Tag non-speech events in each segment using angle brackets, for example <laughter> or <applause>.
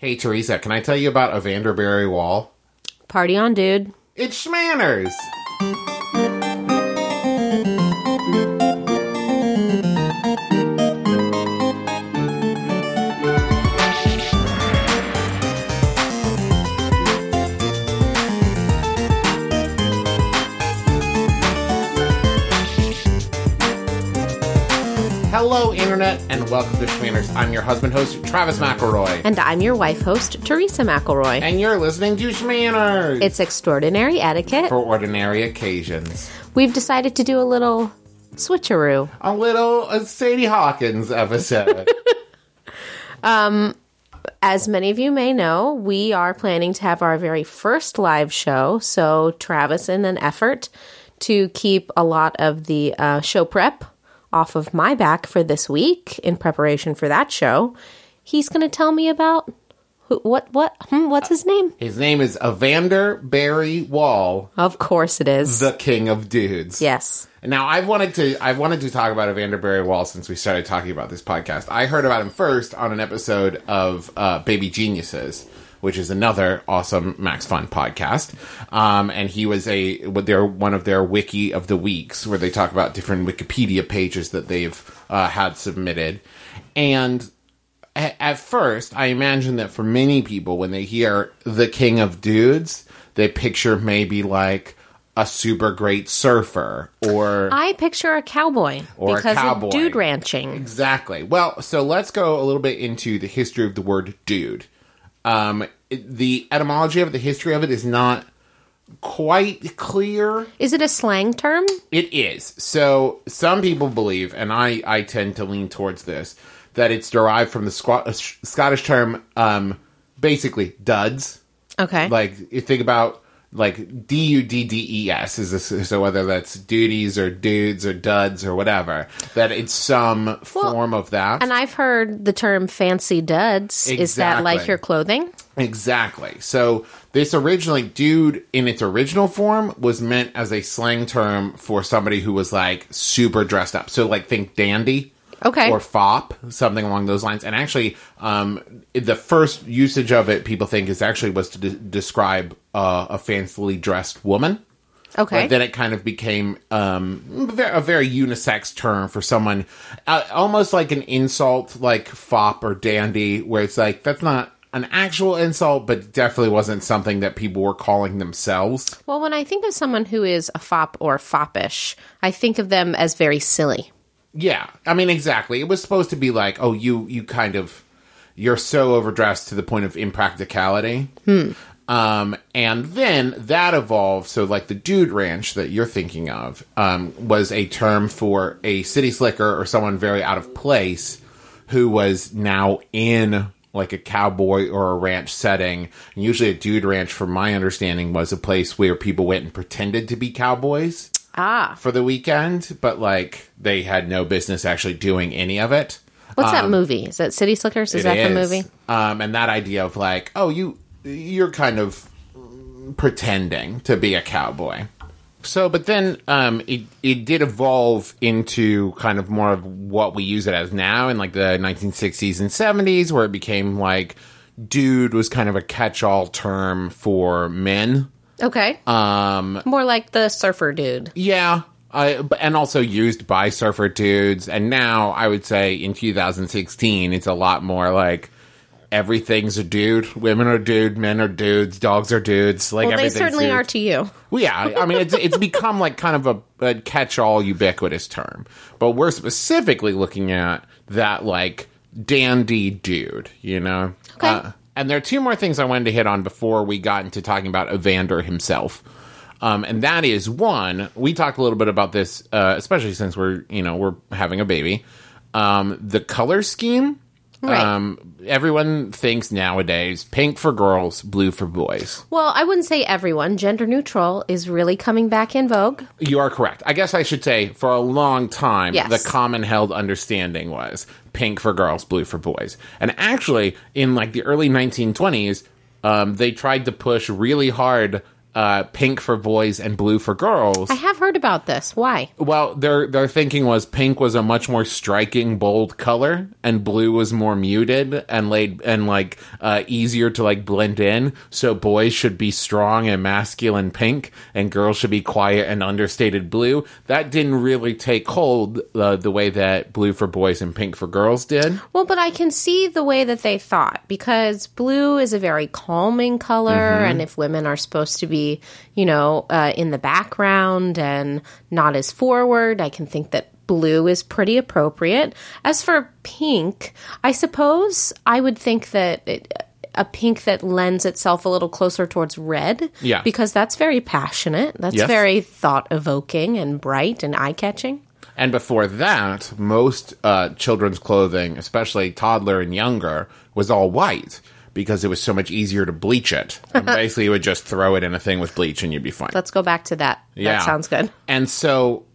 Hey, Teresa, can I tell you about Evander Berry Wall? Party on, dude. It's Shmanners! Internet, and welcome to Shmanners. I'm your husband host, Travis McElroy. And I'm your wife host, Teresa McElroy. And you're listening to Shmanners! It's extraordinary etiquette. for ordinary occasions. We've decided to do a little switcheroo. A little uh, Sadie Hawkins episode. <laughs> um, As many of you may know, we are planning to have our very first live show. So, Travis, in an effort to keep a lot of the uh, show prep off of my back for this week in preparation for that show, he's going to tell me about who, what, what, hmm, what's his name? His name is Evander Berry Wall, Of course it is. the king of dudes. yes. Now I've wanted to I've wanted to talk about Evander Berry Wall since we started talking about this podcast. I heard about him first on an episode of uh, Baby Geniuses, which is another awesome Max Fun podcast. Um, and he was a they're one of their wiki of the weeks where they talk about different Wikipedia pages that they've uh, had submitted. And a- at first, I imagine that for many people, when they hear the king of dudes, they picture maybe like a super great surfer or I picture a cowboy Or a cowboy. of dude ranching. exactly. Well, so let's go a little bit into the history of the word dude. Um, it- the etymology of it, the history of it is not quite clear. Is it a slang term? It is. So some people believe, and I, I tend to lean towards this, that it's derived from the uh, Scottish term, um, basically duds. Okay. Like you think about like D U D D E S is this, so whether that's duties or dudes or duds or whatever that it's some form of that. and I've heard the term fancy duds. Is that like your clothing? Exactly. So this originally, dude, in its original form, was meant as a slang term for somebody who was like super dressed up. So like think dandy. Okay. Or fop, something along those lines. And actually, um, the first usage of it, people think, is actually was to de- describe uh, a fancily dressed woman. Okay. But then it kind of became um, a very unisex term for someone, uh, almost like an insult, like fop or dandy, where it's like that's not an actual insult, but definitely wasn't something that people were calling themselves. well, when I think of someone who is a fop or foppish, I think of them as very silly. Yeah, I mean exactly. It was supposed to be like, oh, you you kind of you're so overdressed to the point of impracticality. Um, and then that evolved. So, like the dude ranch that you're thinking of um, was a term for a city slicker or someone very out of place who was now in like a cowboy or a ranch setting. And usually, a dude ranch, from my understanding, was a place where people went and pretended to be cowboys Ah. for the weekend, but like they had no business actually doing any of it. What's that movie? Is that City Slickers? Is Um, that the movie? Um, and that idea of like, oh, you you're kind of pretending to be a cowboy. So, but then um, it it did evolve into kind of more of what we use it as now in like the 1960s and 70s, where it became like dude was kind of a catch-all term for men. Okay. Um, More like the surfer dude. Yeah. I, and also used by surfer dudes. And now I would say in 2016, it's a lot more like everything's a dude. Women are dude. Men are dudes. Dogs are dudes. Like Well, they certainly dude. are to you. Well, yeah. I mean, it's, it's become like kind of a, a catch all ubiquitous term. But we're specifically looking at that like dandy dude, you know? Okay. Uh, and there are two more things I wanted to hit on before we got into talking about Evander himself. Um, and that is one, we talked a little bit about this, uh, especially since we're, you know, we're having a baby. Um, the color scheme. Right. Um, everyone thinks nowadays pink for girls, blue for boys. Well, I wouldn't say everyone. Gender neutral is really coming back in vogue. You are correct. I guess I should say for a long time, Yes. the common held understanding was pink for girls, blue for boys. And actually, in like the early 1920s, um, they tried to push really hard uh, pink for boys and blue for girls. I have heard about this. Why? Well, their their thinking was pink was a much more striking, bold color, and blue was more muted and laid and like uh, easier to like blend in. So boys should be strong and masculine pink, and girls should be quiet and understated blue. That didn't really take hold uh, the way that blue for boys and pink for girls did. Well, but I can see the way that they thought because blue is a very calming color, and if women are supposed to be, you know, uh, in the background and not as forward, I can think that blue is pretty appropriate. As for pink, I suppose I would think that. It, a pink that lends itself a little closer towards red. Yeah. Because that's very passionate. That's Yes. very thought evoking and bright and eye catching. And before that, most uh, children's clothing, especially toddler and younger, was all white because it was so much easier to bleach it. <laughs> And basically, you would just throw it in a thing with bleach and you'd be fine. Let's go back to that. Yeah. That sounds good. And so,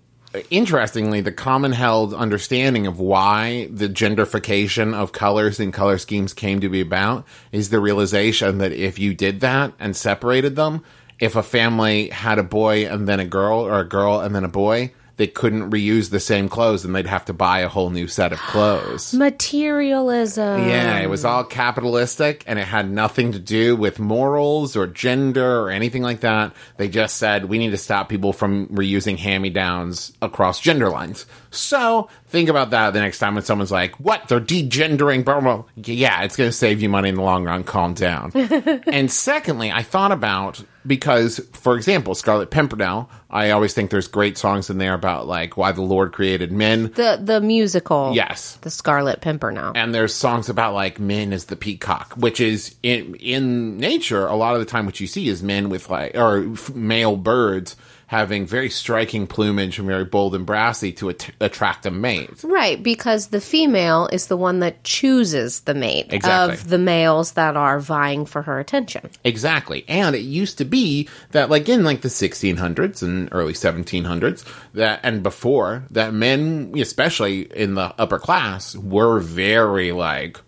interestingly, the common held understanding of why the genderification of colors and color schemes came to be about is the realization that if you did that and separated them, if a family had a boy and then a girl, or a girl and then a boy, they couldn't reuse the same clothes and they'd have to buy a whole new set of clothes. <gasps> Materialism. Yeah, it was all capitalistic and it had nothing to do with morals or gender or anything like that. They just said we need to stop people from reusing hand me downs across gender lines. So think about that the next time when someone's like, what? They're degendering, blah, blah. blah." Yeah, it's going to save you money in the long run. Calm down. <laughs> and secondly, I thought about because, for example, Scarlet Pimpernel, I always think there's great songs in there about like why the Lord created men. The the musical. Yes. The Scarlet Pimpernel. and there's songs about like men as the peacock, which is in in nature a lot of the time what you see is men with like or male birds having very striking plumage and very bold and brassy to at- attract a mate. Right, because the female is the one that chooses the mate Exactly. of the males that are vying for her attention. Exactly. And it used to be that like in like the 1600s and early 1700s that and before that men especially in the upper class were very like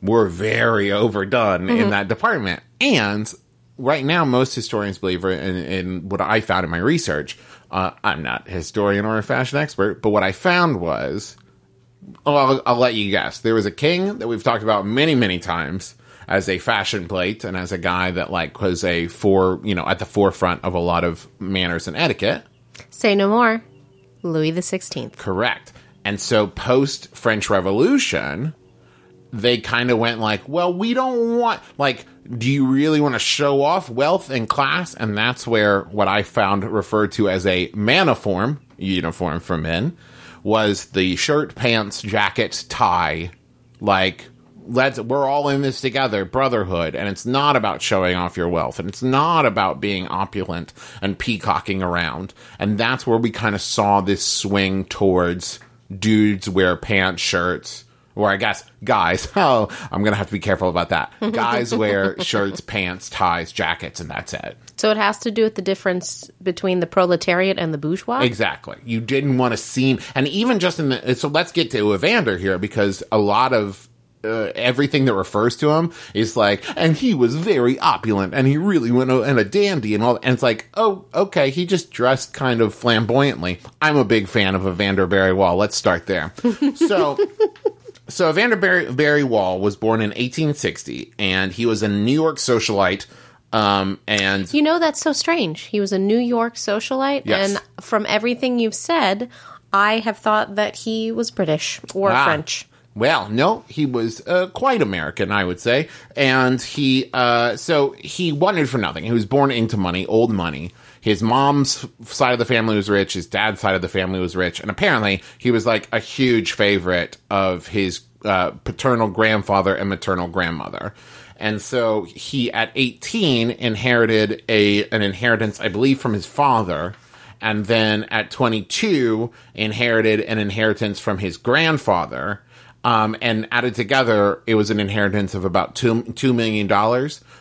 were very overdone mm-hmm. in that department. And right now most historians believe in, in what I found in my research uh, I'm not a historian or a fashion expert, but what I found was Oh, I'll, I'll let you guess. There was a king that we've talked about many, many times as a fashion plate and as a guy that like was a for you know at the forefront of a lot of manners and etiquette. Say no more. Louis the Sixteenth. Correct. And so post French Revolution, they kind of went like, well, we don't want like do you really want to show off wealth and class? And that's where what I found referred to as a maniform uniform for men was the shirt, pants, jacket, tie, like let's we're all in this together brotherhood. And it's not about showing off your wealth. And it's not about being opulent and peacocking around. And that's where we kind of saw this swing towards dudes wear pants shirts or i guess guys <laughs> oh i'm gonna have to be careful about that <laughs> guys wear shirts pants ties jackets and that's it So it has to do with the difference between the proletariat and the bourgeois. Exactly. You didn't want to seem, and even just in the. So let's get to Evander here because a lot of. Uh, everything that refers to him is like, and he was very opulent, and he really went and a dandy, and all. And it's like, oh, okay, he just dressed kind of flamboyantly. I'm a big fan of Evander Berry Wall. Let's start there. <laughs> so, so Evander Berry, Berry Wall was born in 1860, and he was a New York socialite. Um, and You know that's so strange. He was a New York socialite, Yes. and from everything you've said, I have thought that he was British or Ah. French. Well, no, he was uh, quite American, I would say, and he uh, so he wanted for nothing. He was born into money, old money. His mom's side of the family was rich. His dad's side of the family was rich, and apparently he was like a huge favorite of his uh, paternal grandfather and maternal grandmother. And so he, at 18, inherited a an inheritance, I believe, from his father and then at 22 inherited an inheritance from his grandfather um, and added together it was an inheritance of about two, $2 million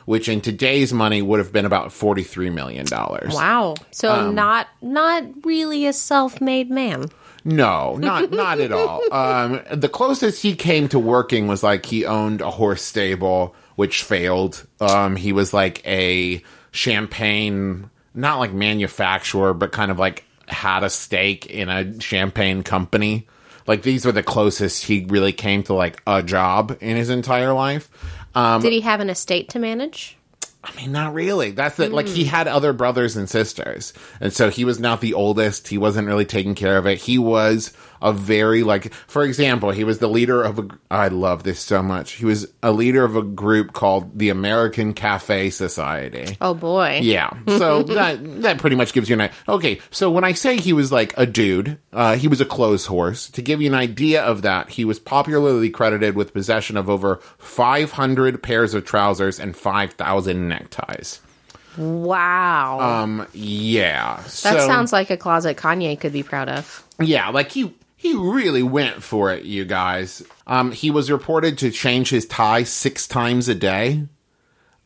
which in today's money would have been about $43 million Wow. So Um, not not really a self-made man. no not not at all <laughs> um, the closest he came to working was like he owned a horse stable which failed. Um, he was like a champagne, not like manufacturer, but kind of like had a stake in a champagne company. Like these were the closest he really came to like a job in his entire life. Um, Did he have an estate to manage? I mean, not really. That's it. Like he had other brothers and sisters, and so he was not the oldest. He wasn't really taking care of it. He was a very like, for example, he was the leader of a. I love this so much. He was a leader of a group called the American Cafe Society. Oh boy. Yeah. So <laughs> that that pretty much gives you an idea. Okay, so when I say he was like a dude, uh, he was a clothes horse. To give you an idea of that, he was popularly credited with possession of over 500 pairs of trousers and 5,000 neckties. Wow. Um, yeah. that so, sounds like a closet Kanye could be proud of. Yeah, like he he really went for it, you guys. Um, he was reported to change his tie six times a day.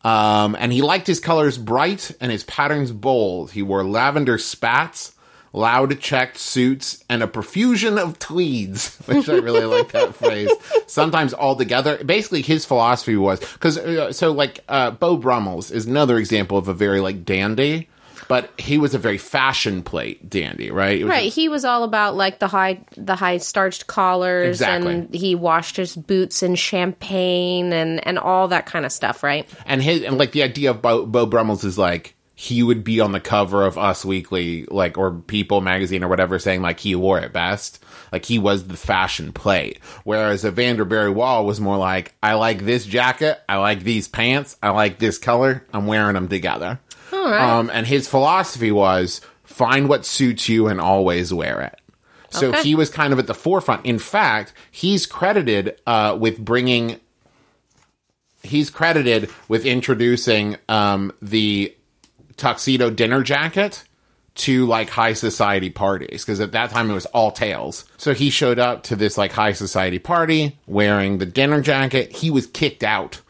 Um, and he liked his colors bright and his patterns bold. He wore lavender spats, loud checked suits, and a profusion of tweeds, <laughs> which I really like that <laughs> phrase. Sometimes all together. Basically, his philosophy was because uh, so like uh, Beau Brummells is another example of a very like dandy, but he was a very fashion plate dandy, right? Right, he was all about like the high the high starched collars Exactly. and he washed his boots in champagne and and all that kind of stuff, right? and his and like the idea of Beau, Beau Brummells is like he would be on the cover of Us Weekly, like or People magazine or whatever, saying like he wore it best. Like he was the fashion plate. Whereas Evander Berry Wall was more like, I like this jacket, I like these pants, I like this color, I'm wearing them together. All right. Um, and his philosophy was find what suits you and always wear it. So Okay. he was kind of at the forefront. In fact, he's credited uh, with bringing. He's credited with introducing um, the tuxedo dinner jacket to like high society parties because at that time it was all tails. So he showed up to this like high society party wearing the dinner jacket. He was kicked out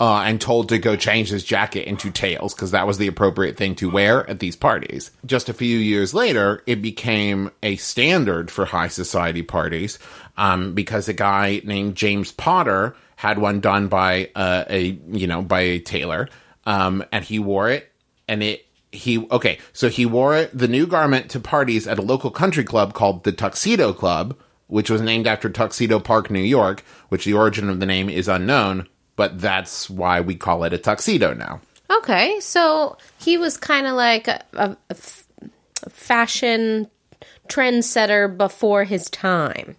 uh, and told to go change his jacket into tails because that was the appropriate thing to wear at these parties. Just a few years later, it became a standard for high society parties um, because a guy named James Potter had one done by uh, a you know by a tailor, um, and he wore it, and it he okay so he wore it, the new garment to parties at a local country club called the Tuxedo Club which was named after Tuxedo Park, New York, which the origin of the name is unknown, but that's why we call it a tuxedo now. Okay, so he was kind of like a, a- a f- fashion trendsetter before his time.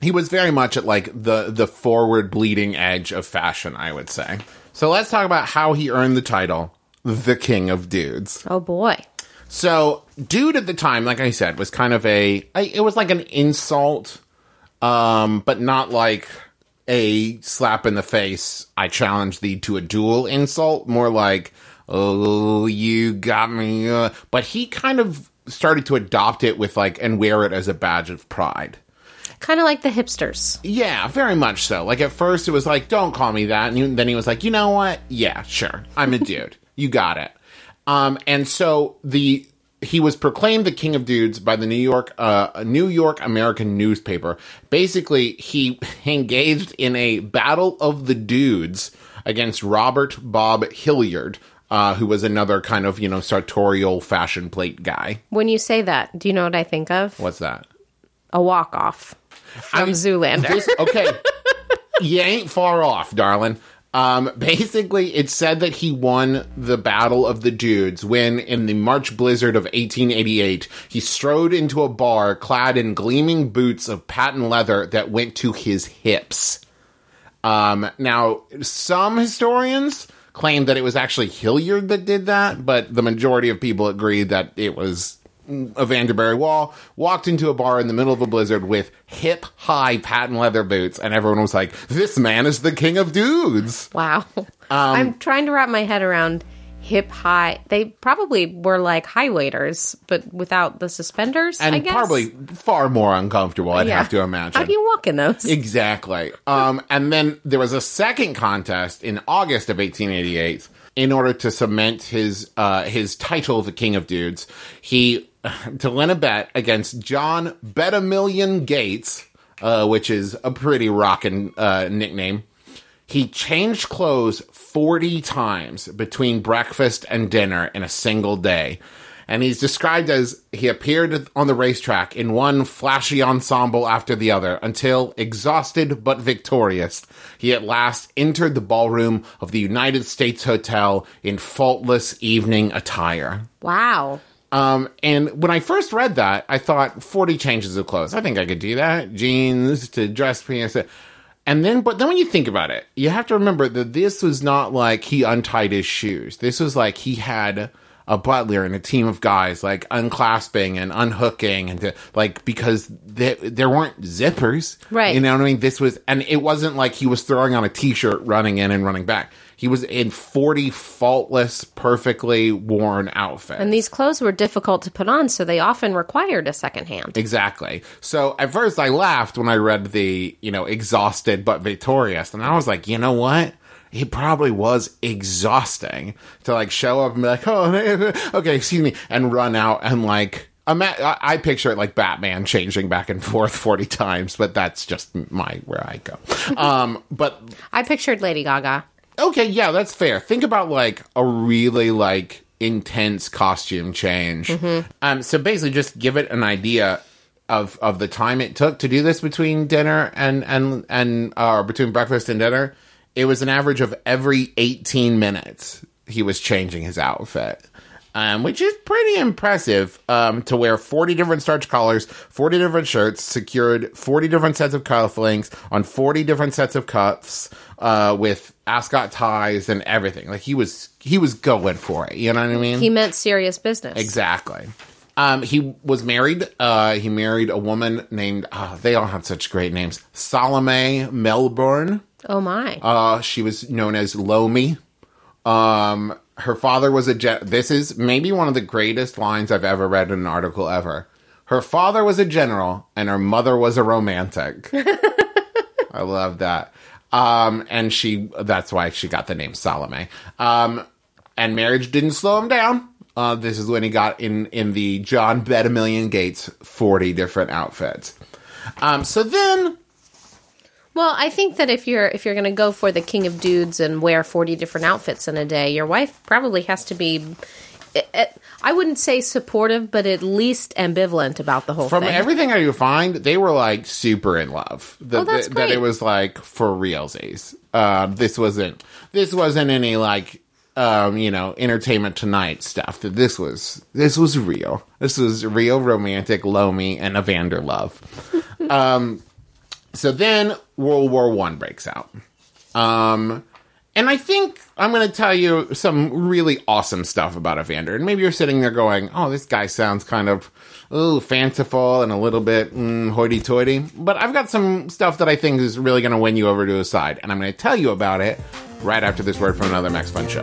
He was very much at like the the forward bleeding edge of fashion, I would say. So let's talk about how he earned the title the King of Dudes. Oh boy. So, dude at the time, like I said, was kind of a it was like an insult um but not like a slap in the face I challenge thee to a duel insult, more like oh you got me uh, but he kind of started to adopt it with like and wear it as a badge of pride. Kind of like the hipsters. Yeah, very much so. Like at first, it was like, "Don't call me that," and then he was like, "You know what? Yeah, sure, I'm a <laughs> dude. you got it." Um, and so the he was proclaimed the king of dudes by the New York uh, New York American newspaper. Basically, he <laughs> engaged in a battle of the dudes against Robert Bob Hilliard, uh, who was another kind of you know sartorial fashion plate guy. When you say that, do you know what I think of? What's that? A walk off from Zoolander. This, okay, <laughs> you ain't far off, darling. Um, basically, it said that he won the Battle of the Dudes when, in the March blizzard of 1888, he strode into a bar clad in gleaming boots of patent leather that went to his hips. Um, now, some historians claim that it was actually Hilliard that did that, but the majority of people agree that it was Evander Berry Wall walked into a bar in the middle of a blizzard with hip high patent leather boots, and everyone was like, "This man is the king of dudes." wow. Um, I'm trying to wrap my head around hip high. They probably were like high waiters, but without the suspenders. I And guess. probably far more uncomfortable, I'd Yeah. have to imagine. How do you walk in those? Exactly. Um, <laughs> and then there was a second contest in August of 1888 in order to cement his uh, his title, the King of Dudes. He <laughs> to win a bet against John Bet a Million Gates, uh, which is a pretty rockin' uh, nickname. he changed clothes 40 times between breakfast and dinner in a single day. And he's described as he appeared on the racetrack in one flashy ensemble after the other until, exhausted but victorious, he at last entered the ballroom of the United States Hotel in faultless evening attire. Wow. Um, and when I first read that, I thought 40 changes of clothes. I think I could do that. Jeans to dress pants. And then, but then when you think about it, you have to remember that this was not like he untied his shoes. This was like he had a butler and a team of guys like unclasping and unhooking and to, like because they, there weren't zippers, Right. You know what I mean? This was, and it wasn't like he was throwing on a t-shirt, running in and running back. He was in 40 faultless, perfectly worn outfits. And these clothes were difficult to put on, so they often required a second hand. Exactly. So at first I laughed when I read the, you know, exhausted but victorious. And I was like, you know what? It probably was exhausting to like show up and be like, oh, <laughs> okay, excuse me, and run out and like, I picture it like Batman changing back and forth <laughs> 40 times, but that's just my, where I go. um, but I pictured Lady Gaga. Okay, yeah, that's fair. Think about like a really like intense costume change. Um, so basically, just give it an idea of of the time it took to do this between dinner and and and uh, between breakfast and dinner. It was an average of every eighteen minutes he was changing his outfit. Um, which is pretty impressive um, to wear 40 different starch collars, 40 different shirts, secured 40 different sets of cufflinks on 40 different sets of cuffs, uh, with ascot ties and everything. Like he was, he was going for it. You know what I mean? He meant serious business. Exactly. Um, he was married. Uh, he married a woman named. Uh, they all had such great names. Salome Melbourne. Oh my. Uh, she was known as Lomi. Um, her father was a. Gen- this is maybe one of the greatest lines I've ever read in an article ever. Her father was a general, and her mother was a romantic. <laughs> I love that. Um, and she. That's why she got the name Salome. Um, and marriage didn't slow him down. Uh, this is when he got in in the John Bet a Million Gates forty different outfits. Um, so then Well, I think that if you're if you're going to go for the king of dudes and wear 40 different outfits in a day, your wife probably has to be eh, eh, I wouldn't say supportive, but at least ambivalent about the whole From thing. From everything I find, they were like super in love. That, Oh, that's that, that it was like for realsies. Um, this wasn't. This wasn't any like um, you know entertainment tonight stuff. That this was. This was real. This was real romantic Lomi and Evander love. <laughs> um, so then World War One breaks out. Um, and I think I'm going to tell you some really awesome stuff about Evander. And maybe you're sitting there going, oh, this guy sounds kind of ooh, fanciful and a little bit mm, hoity toity. But I've got some stuff that I think is really going to win you over to his side. And I'm going to tell you about it right after this word from another Max Fun show.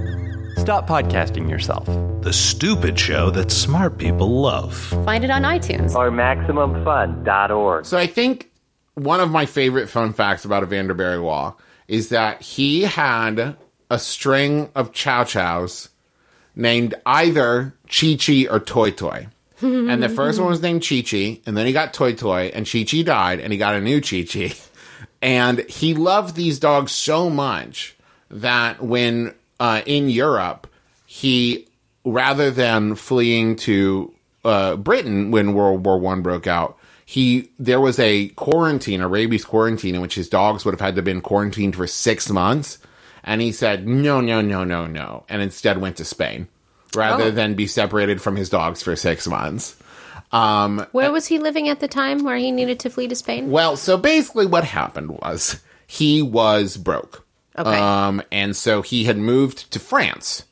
Stop Podcasting Yourself. The stupid show that smart people love. Find it on iTunes. Or MaximumFun.org. So I think one of my favorite fun facts about Evander Berry Wall is that he had a string of chow chows named either Chi Chi or Toy Toy. and the first one was named Chi Chi, and then he got Toy Toy, and Chi Chi died, and he got a new Chi Chi. <laughs> And he loved these dogs so much that when uh, in Europe, he rather than fleeing to uh, Britain when World War One broke out, he there was a quarantine, a rabies quarantine, in which his dogs would have had to been quarantined for six months. And he said, no, no, no, no, no, and instead went to Spain rather Oh. than be separated from his dogs for six months. Um, Where was he living at the time where he needed to flee to Spain? well, so basically, what happened was he was broke. Okay. Um, and so he had moved to France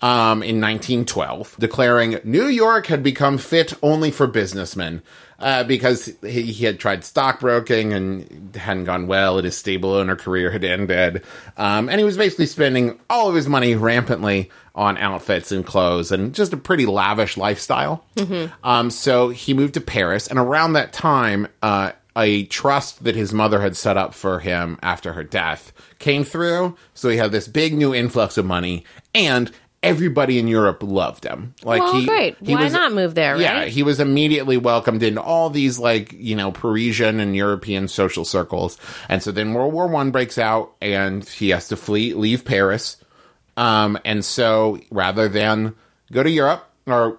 um, in 1912, declaring New York had become fit only for businessmen. Uh, because he, he had tried stockbroking and hadn't gone well, and his stable owner career had ended. Um, and he was basically spending all of his money rampantly on outfits and clothes and just a pretty lavish lifestyle. Um, so he moved to Paris, and around that time, uh, a trust that his mother had set up for him after her death came through. So he had this big new influx of money, and everybody in Europe loved him. Like Well, he, great. he Why was- not move there, Yeah, right? he was immediately welcomed into all these like you know Parisian and European social circles, and so then World War One breaks out, and he has to flee, leave Paris, um, and so rather than go to Europe or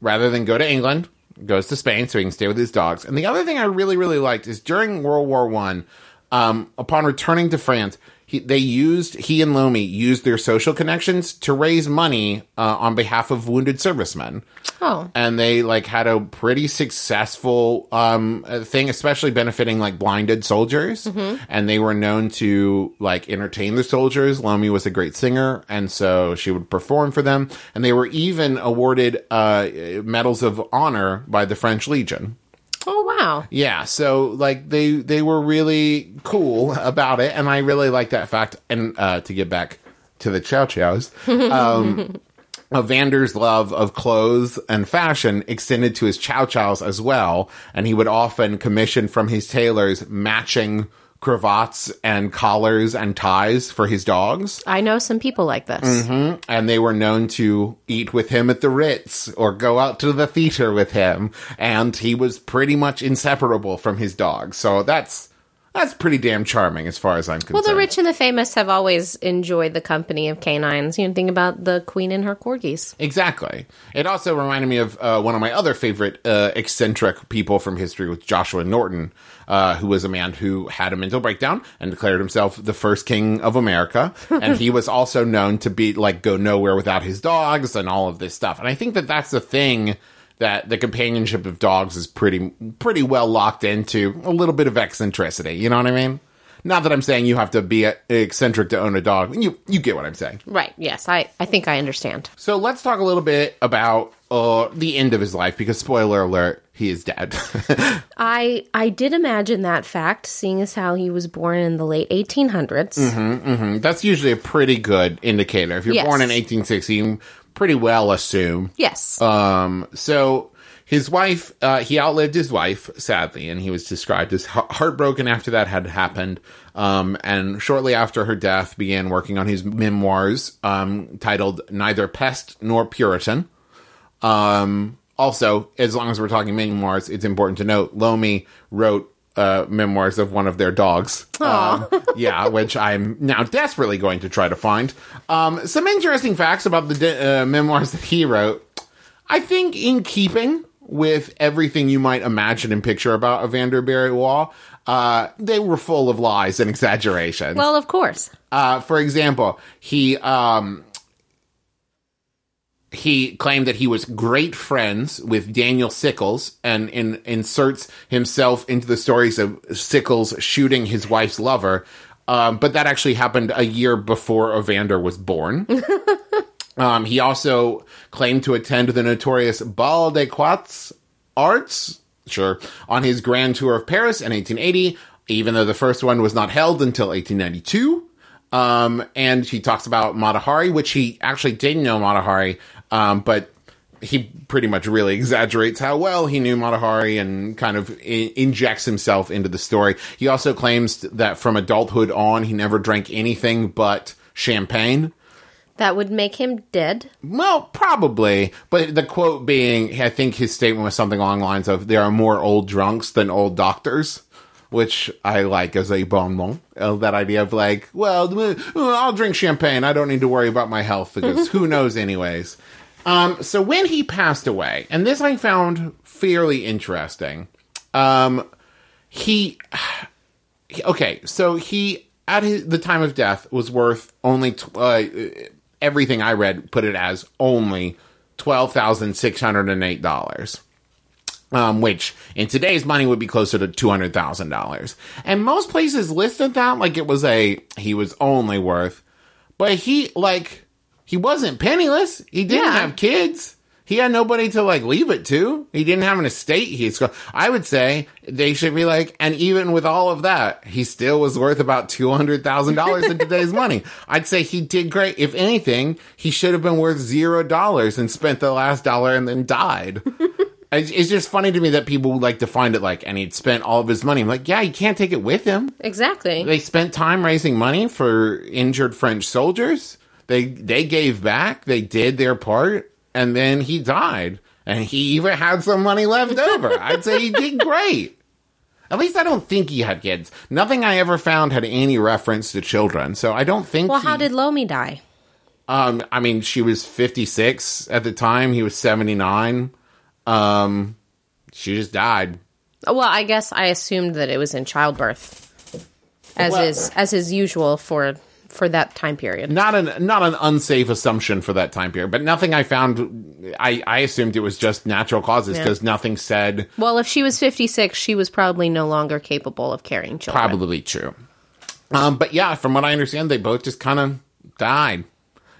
rather than go to England, goes to Spain so he can stay with his dogs. And the other thing I really really liked is during World War One, um, upon returning to France. He, they used he and Lomi used their social connections to raise money uh, on behalf of wounded servicemen. Oh, and they like had a pretty successful um uh, thing especially benefiting like blinded soldiers. And they were known to like entertain the soldiers. Lomi was a great singer and so she would perform for them. And they were even awarded uh medals of honor by the french legion oh wow. yeah, so like they they were really cool about it, and I really like that fact. And uh, to get back to the Chow Chows, <laughs> um, Vander's love of clothes and fashion extended to his Chow Chows as well, and he would often commission from his tailors matching cravats and collars and ties for his dogs I know some people like this. Mm-hmm. and they were known to eat with him at the Ritz or go out to the theater with him, and he was pretty much inseparable from his dog. So that's that's pretty damn charming as far as I'm concerned. Well, the rich and the famous have always enjoyed the company of canines. You know, think about the queen and her corgis. Exactly. It also reminded me of uh, one of my other favorite uh, eccentric people from history with Joshua Norton, uh, who was a man who had a mental breakdown and declared himself the first king of America. <laughs> and he was also known to be like go nowhere without his dogs and all of this stuff. And I think that that's the thing that the companionship of dogs is pretty pretty well locked into a little bit of eccentricity. You know what I mean? Not that I'm saying you have to be eccentric to own a dog. You you get what I'm saying. Right. Yes, I, I think I understand. So let's talk a little bit about uh, the end of his life because spoiler alert, he is dead. <laughs> I I did imagine that fact, seeing as how he was born in the late 1800s. That's usually a pretty good indicator. If you're Yes. born in 1860, you pretty well assume. Yes. Um, so his wife, uh, he outlived his wife, sadly, and he was described as heartbroken after that had happened. Um, and shortly after her death, began working on his memoirs, um, titled "Neither Pest Nor Puritan." Um, also, as long as we're talking memoirs, it's important to note Lomi wrote uh, memoirs of one of their dogs. Um, yeah, which I'm now desperately going to try to find. Um, some interesting facts about the de- uh, memoirs that he wrote. I think in keeping with everything you might imagine and picture about Evander Berry Wall, uh, they were full of lies and exaggerations. well, of course. Uh, for example, he um, he claimed that he was great friends with Daniel Sickles and in, inserts himself into the stories of Sickles shooting his wife's lover. Um, but that actually happened a year before Evander was born. <laughs> um, he also claimed to attend the notorious Bal des Quatre Arts, sure, on his grand tour of Paris in 1880, even though the first one was not held until 1892. Um, and he talks about Mata Hari, which he actually didn't know Mata Hari, um, but he pretty much really exaggerates how well he knew Mata Hari and kind of I- injects himself into the story. He also claims that from adulthood on, he never drank anything but champagne. That would make him dead. Well, probably, but the quote being, I think his statement was something along the lines of, "There are more old drunks than old doctors," which I like as a bonbon. Uh, that idea of like, well, uh, I'll drink champagne. I don't need to worry about my health because <laughs> who knows, anyways. Um, so when he passed away, and this I found fairly interesting. Um, he <sighs> okay, so he at his, the time of death was worth only tw- uh, everything I read put it as only twelve thousand six hundred and eight dollars. Um, which in today's money would be closer to two hundred thousand dollars, and most places listed that like it was a he was only worth, but he like he wasn't penniless. He didn't Yeah. have kids. He had nobody to like leave it to. He didn't have an estate. He's I would say they should be like, and even with all of that, he still was worth about two hundred thousand dollars in today's <laughs> money. I'd say he did great. If anything, he should have been worth zero dollars and spent the last dollar and then died. It's it's just funny to me that people would like to find it like, and he'd spent all of his money. I'm like, yeah, you can't take it with him. Exactly. They spent time raising money for injured French soldiers. They they gave back. They did their part, and then he died. And he even had some money left over. <laughs> I'd say he did great. At least I don't think he had kids. Nothing I ever found had any reference to children, so I don't think. well, he, how did Lomi die? um? I mean, she was fifty six at the time. He was seventy nine. Um, she just died. Well, I guess I assumed that it was in childbirth, as Well- is as is usual for for that time period. not an not an unsafe assumption for that time period, but nothing I found. I I assumed it was just natural causes Yeah. because nothing said Well, if she was 56, she was probably no longer capable of carrying children. probably true. Um, but yeah, from what I understand, they both just kind of died.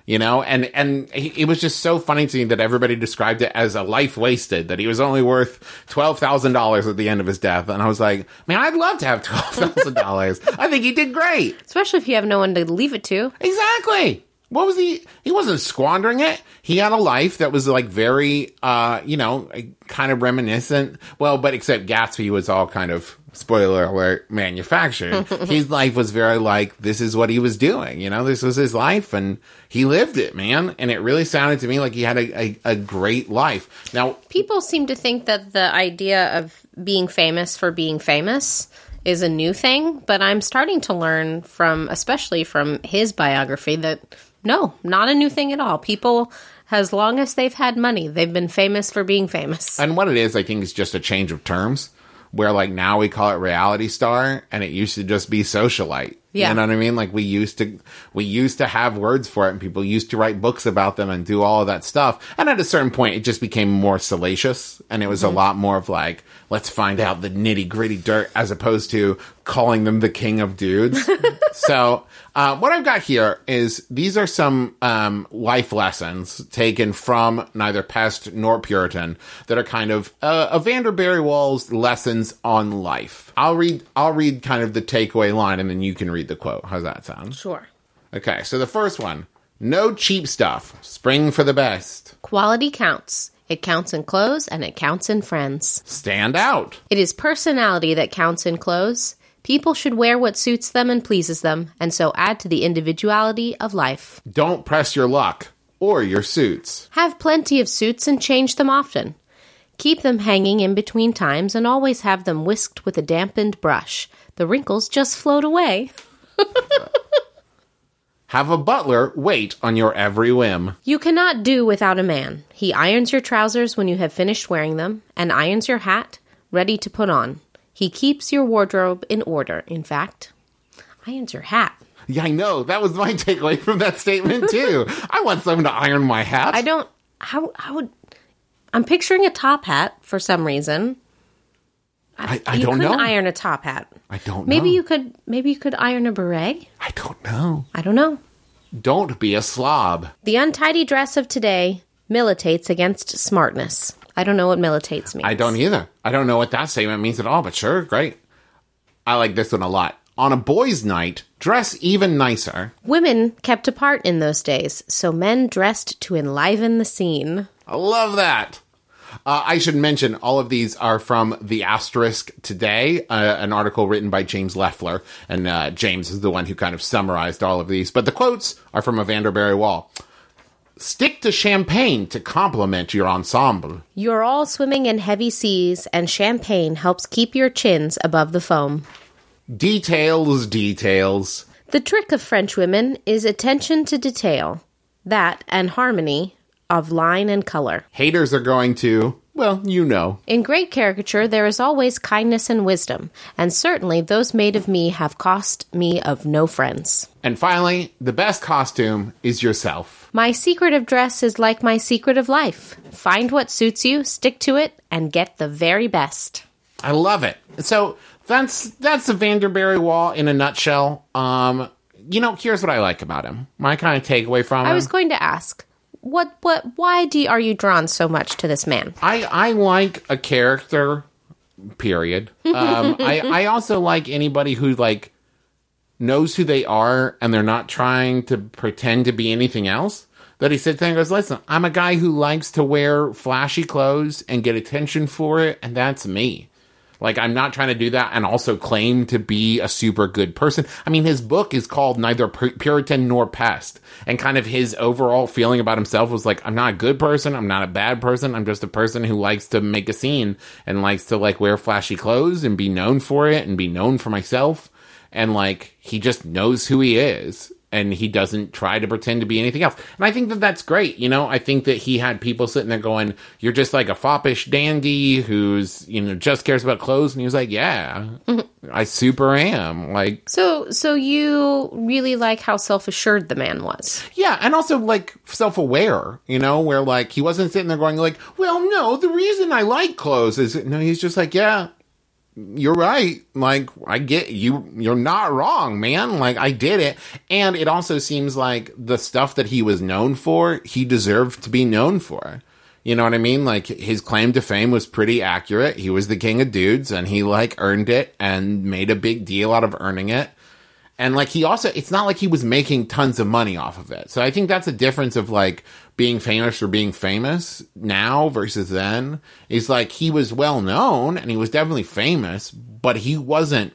You know, and and he, it was just so funny to me that everybody described it as a life wasted. That he was only worth twelve thousand dollars at the end of his death, and I was like, man, I'd love to have twelve thousand dollars. <laughs> I think he did great. Especially if you have no one to leave it to. Exactly. What was he? He wasn't squandering it. He had a life that was like very, uh, you know, kind of reminiscent. Well, but except Gatsby was all kind of spoiler alert manufactured. <laughs> his life was very like this is what he was doing. You know, this was his life, and he lived it, man. And it really sounded to me like he had a, a, a great life. Now, People seem to think that the idea of being famous for being famous is a new thing, but I'm starting to learn from, especially from his biography, that no, not a new thing at all. People, as long as they've had money, they've been famous for being famous. And what it is, I think, is just a change of terms. Where like now we call it reality star, and it used to just be socialite. Yeah. you know what I mean. Like we used to, we used to have words for it, and people used to write books about them and do all of that stuff. And at a certain point, it just became more salacious, and it was a lot more of like, let's find out the nitty gritty dirt, as opposed to calling them the king of dudes. <laughs> so uh, what I've got here is these are some um, life lessons taken from neither Pest nor Puritan that are kind of uh, Evander Berry Wall's lessons on life. I'll read. I'll read kind of the takeaway line, and then you can read the quote. How's that sound? Sure. Okay. So the first one: No cheap stuff. Spring for the best. Quality counts. It counts in clothes and it counts in friends. Stand out. It is personality that counts in clothes. People should wear what suits them and pleases them, and so add to the individuality of life. Don't press your luck or your suits. Have plenty of suits and change them often. Keep them hanging in between times and always have them whisked with a dampened brush. The wrinkles just float away. <laughs> Have a butler wait on your every whim. You cannot do without a man. He irons your trousers when you have finished wearing them, and irons your hat, ready to put on. He keeps your wardrobe in order, in fact. Irons your hat. Yeah, I know. That was my <laughs> takeaway from that statement too. <laughs> I want someone to iron my hat. I don't. How, how would. I'm picturing a top hat for some reason. I, I you don't know. iron a top hat. I don't Maybe know. you could. Maybe you could iron a beret. I don't know. I don't know. Don't be a slob. The untidy dress of today militates against smartness. I don't know what militates means. I don't either. I don't know what that statement means at all, but sure, great. I like this one a lot. On a boys' night, dress even nicer. Women kept apart in those days, so men dressed to enliven the scene. I love that. Uh, I should mention all of these are from the Asterisk Today, uh, an article written by James Leffler, and uh, James is the one who kind of summarized all of these. But the quotes are from Evander Berry Wall. Stick to champagne to complement your ensemble. You're all swimming in heavy seas, and champagne helps keep your chins above the foam. Details, details. The trick of French women is attention to detail, that and harmony of line and color. Haters are going to, well, you know. In great caricature, there is always kindness and wisdom, and certainly those made of me have cost me of no friends. And finally, the best costume is yourself. My secret of dress is like my secret of life. Find what suits you, stick to it, and get the very best. I love it. So that's that's the Vanderberry Wall in a nutshell. Um, you know, here's what I like about him. My kind of takeaway from him. I was going to ask, what, what, why do you, are you drawn so much to this man? I I like a character. Period. Um, <laughs> I I also like anybody who like knows who they are and they're not trying to pretend to be anything else. That he sits there and goes, "Listen, I'm a guy who likes to wear flashy clothes and get attention for it, and that's me." Like I'm not trying to do that and also claim to be a super good person. I mean, his book is called Neither Puritan Nor Pest, and kind of his overall feeling about himself was like, I'm not a good person, I'm not a bad person, I'm just a person who likes to make a scene and likes to like wear flashy clothes and be known for it and be known for myself. And like he just knows who he is and he doesn't try to pretend to be anything else. And I think that that's great. You know, I think that he had people sitting there going, "You're just like a foppish dandy who's you know just cares about clothes," and he was like, "Yeah, mm-hmm. I super am." Like, So, so you really like how self assured the man was. yeah, and also like self aware. You know, where like he wasn't sitting there going like, "Well, no, the reason I like clothes is no." He's just like, "Yeah." You're right. Like I get you. You're not wrong, man. Like I did it, and it also seems like the stuff that he was known for, he deserved to be known for. You know what I mean? Like his claim to fame was pretty accurate. He was the king of dudes, and he like earned it and made a big deal out of earning it. And like he also, it's not like he was making tons of money off of it. So I think that's a difference of like being famous for being famous now versus then. Is like he was well known and he was definitely famous, but he wasn't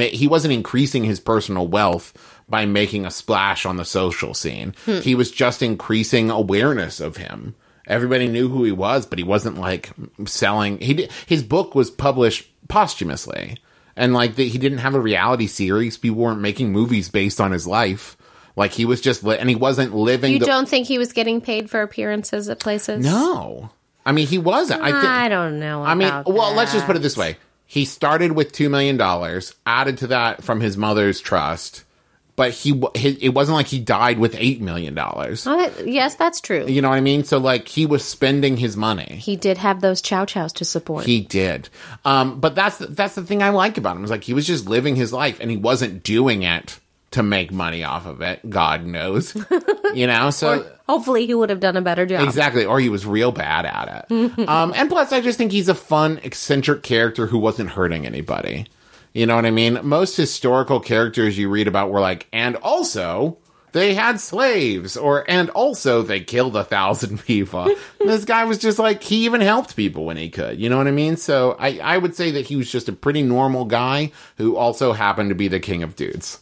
he wasn't increasing his personal wealth by making a splash on the social scene. Hmm. He was just increasing awareness of him. Everybody knew who he was, but he wasn't like selling. He his book was published posthumously, and like the, he didn't have a reality series. People weren't making movies based on his life. Like he was just, li- and he wasn't living. You the, don't think he was getting paid for appearances at places? no, I mean he wasn't. I. I don't know. I mean, well, let's just put it this way. He started with $2 million, added to that from his mother's trust, but he, he it wasn't like he died with $8 million. Oh, yes, that's true. You know what I mean? So, like, he was spending his money. He did have those chow chows to support. He did. Um, but that's, that's the thing I like about him is like he was just living his life and he wasn't doing it to make money off of it. God knows. <laughs> you know? So. Hopefully, he would have done a better job. Exactly, or he was real bad at it. <laughs> um, and plus, I just think he's a fun, eccentric character who wasn't hurting anybody. You know what I mean? Most historical characters you read about were like, and also they had slaves, or and also they killed a thousand <laughs> people. this guy was just like he even helped people when he could. You know what I mean? So I, I would say that he was just a pretty normal guy who also happened to be the king of dudes.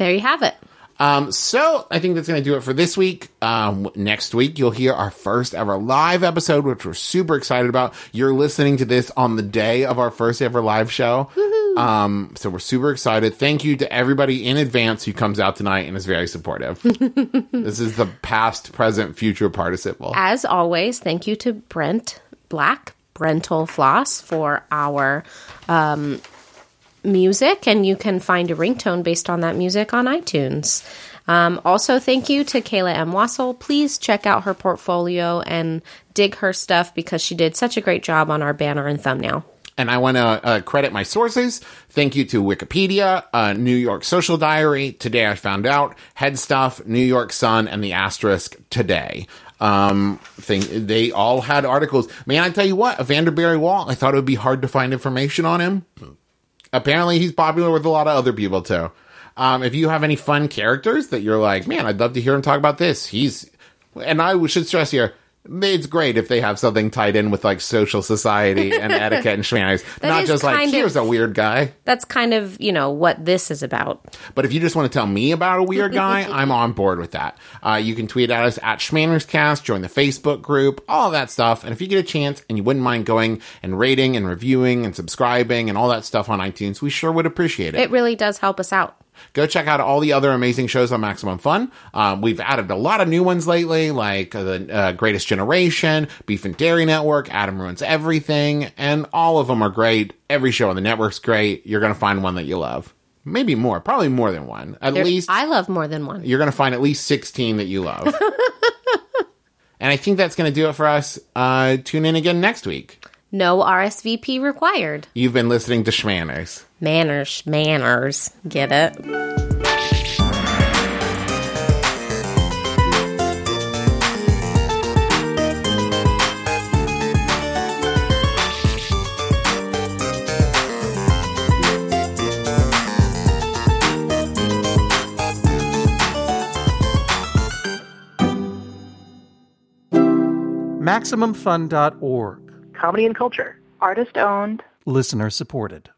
There you have it. Um, so I think that's going to do it for this week. Um, next week you'll hear our first ever live episode, which we're super excited about. You're listening to this on the day of our first ever live show. Um, so we're super excited. Thank you to everybody in advance who comes out tonight and is very supportive. <laughs> this is the past, present, future participle. As always, thank you to Brent Black, Brentalfloss, for our um, music, and you can find a ringtone based on that music on iTunes. Um, also, thank you to Kayla M. Wasil. Please check out her portfolio and dig her stuff because she did such a great job on our banner and thumbnail. And I want to uh, credit my sources. Thank you to Wikipedia, uh, New York Social Diary, Today I Found Out, Head Stuff, New York Sun, and the Asterisk Today. Um, thing they all had articles. Man, I tell you what, Vanderberry Wall. I thought it would be hard to find information on him. Apparently, he's popular with a lot of other people too. Um, if you have any fun characters that you're like, man, I'd love to hear him talk about this. He's, and I should stress here, it's great if they have something tied in with like social society and <laughs> etiquette and shmanners, not just like kind here's of- a weird guy. That's kind of, you know, what this is about. But if you just want to tell me about a weird guy, <laughs> I'm on board with that. Uh, you can tweet at us at ShmannersCast, join the Facebook group, all that stuff. And if you get a chance and you wouldn't mind going and rating and reviewing and subscribing and all that stuff on iTunes, we sure would appreciate it. It really does help us out. Go check out all the other amazing shows on Maximum Fun. Um, we've added a lot of new ones lately, like uh, the uh, Greatest Generation, Beef and Dairy Network, Adam Ruins Everything, and all of them are great. Every show on the network's great. You're going to find one that you love. Maybe more, probably more than one. At There- least I love more than one. you're going to find at least 16 that you love. <laughs> and I think that's going to do it for us. Uh, tune in again next week. No RSVP required. You've been listening to Shmanners. Manners, manners. Get it? MaximumFun.org. Comedy and culture. Artist owned. Listener supported.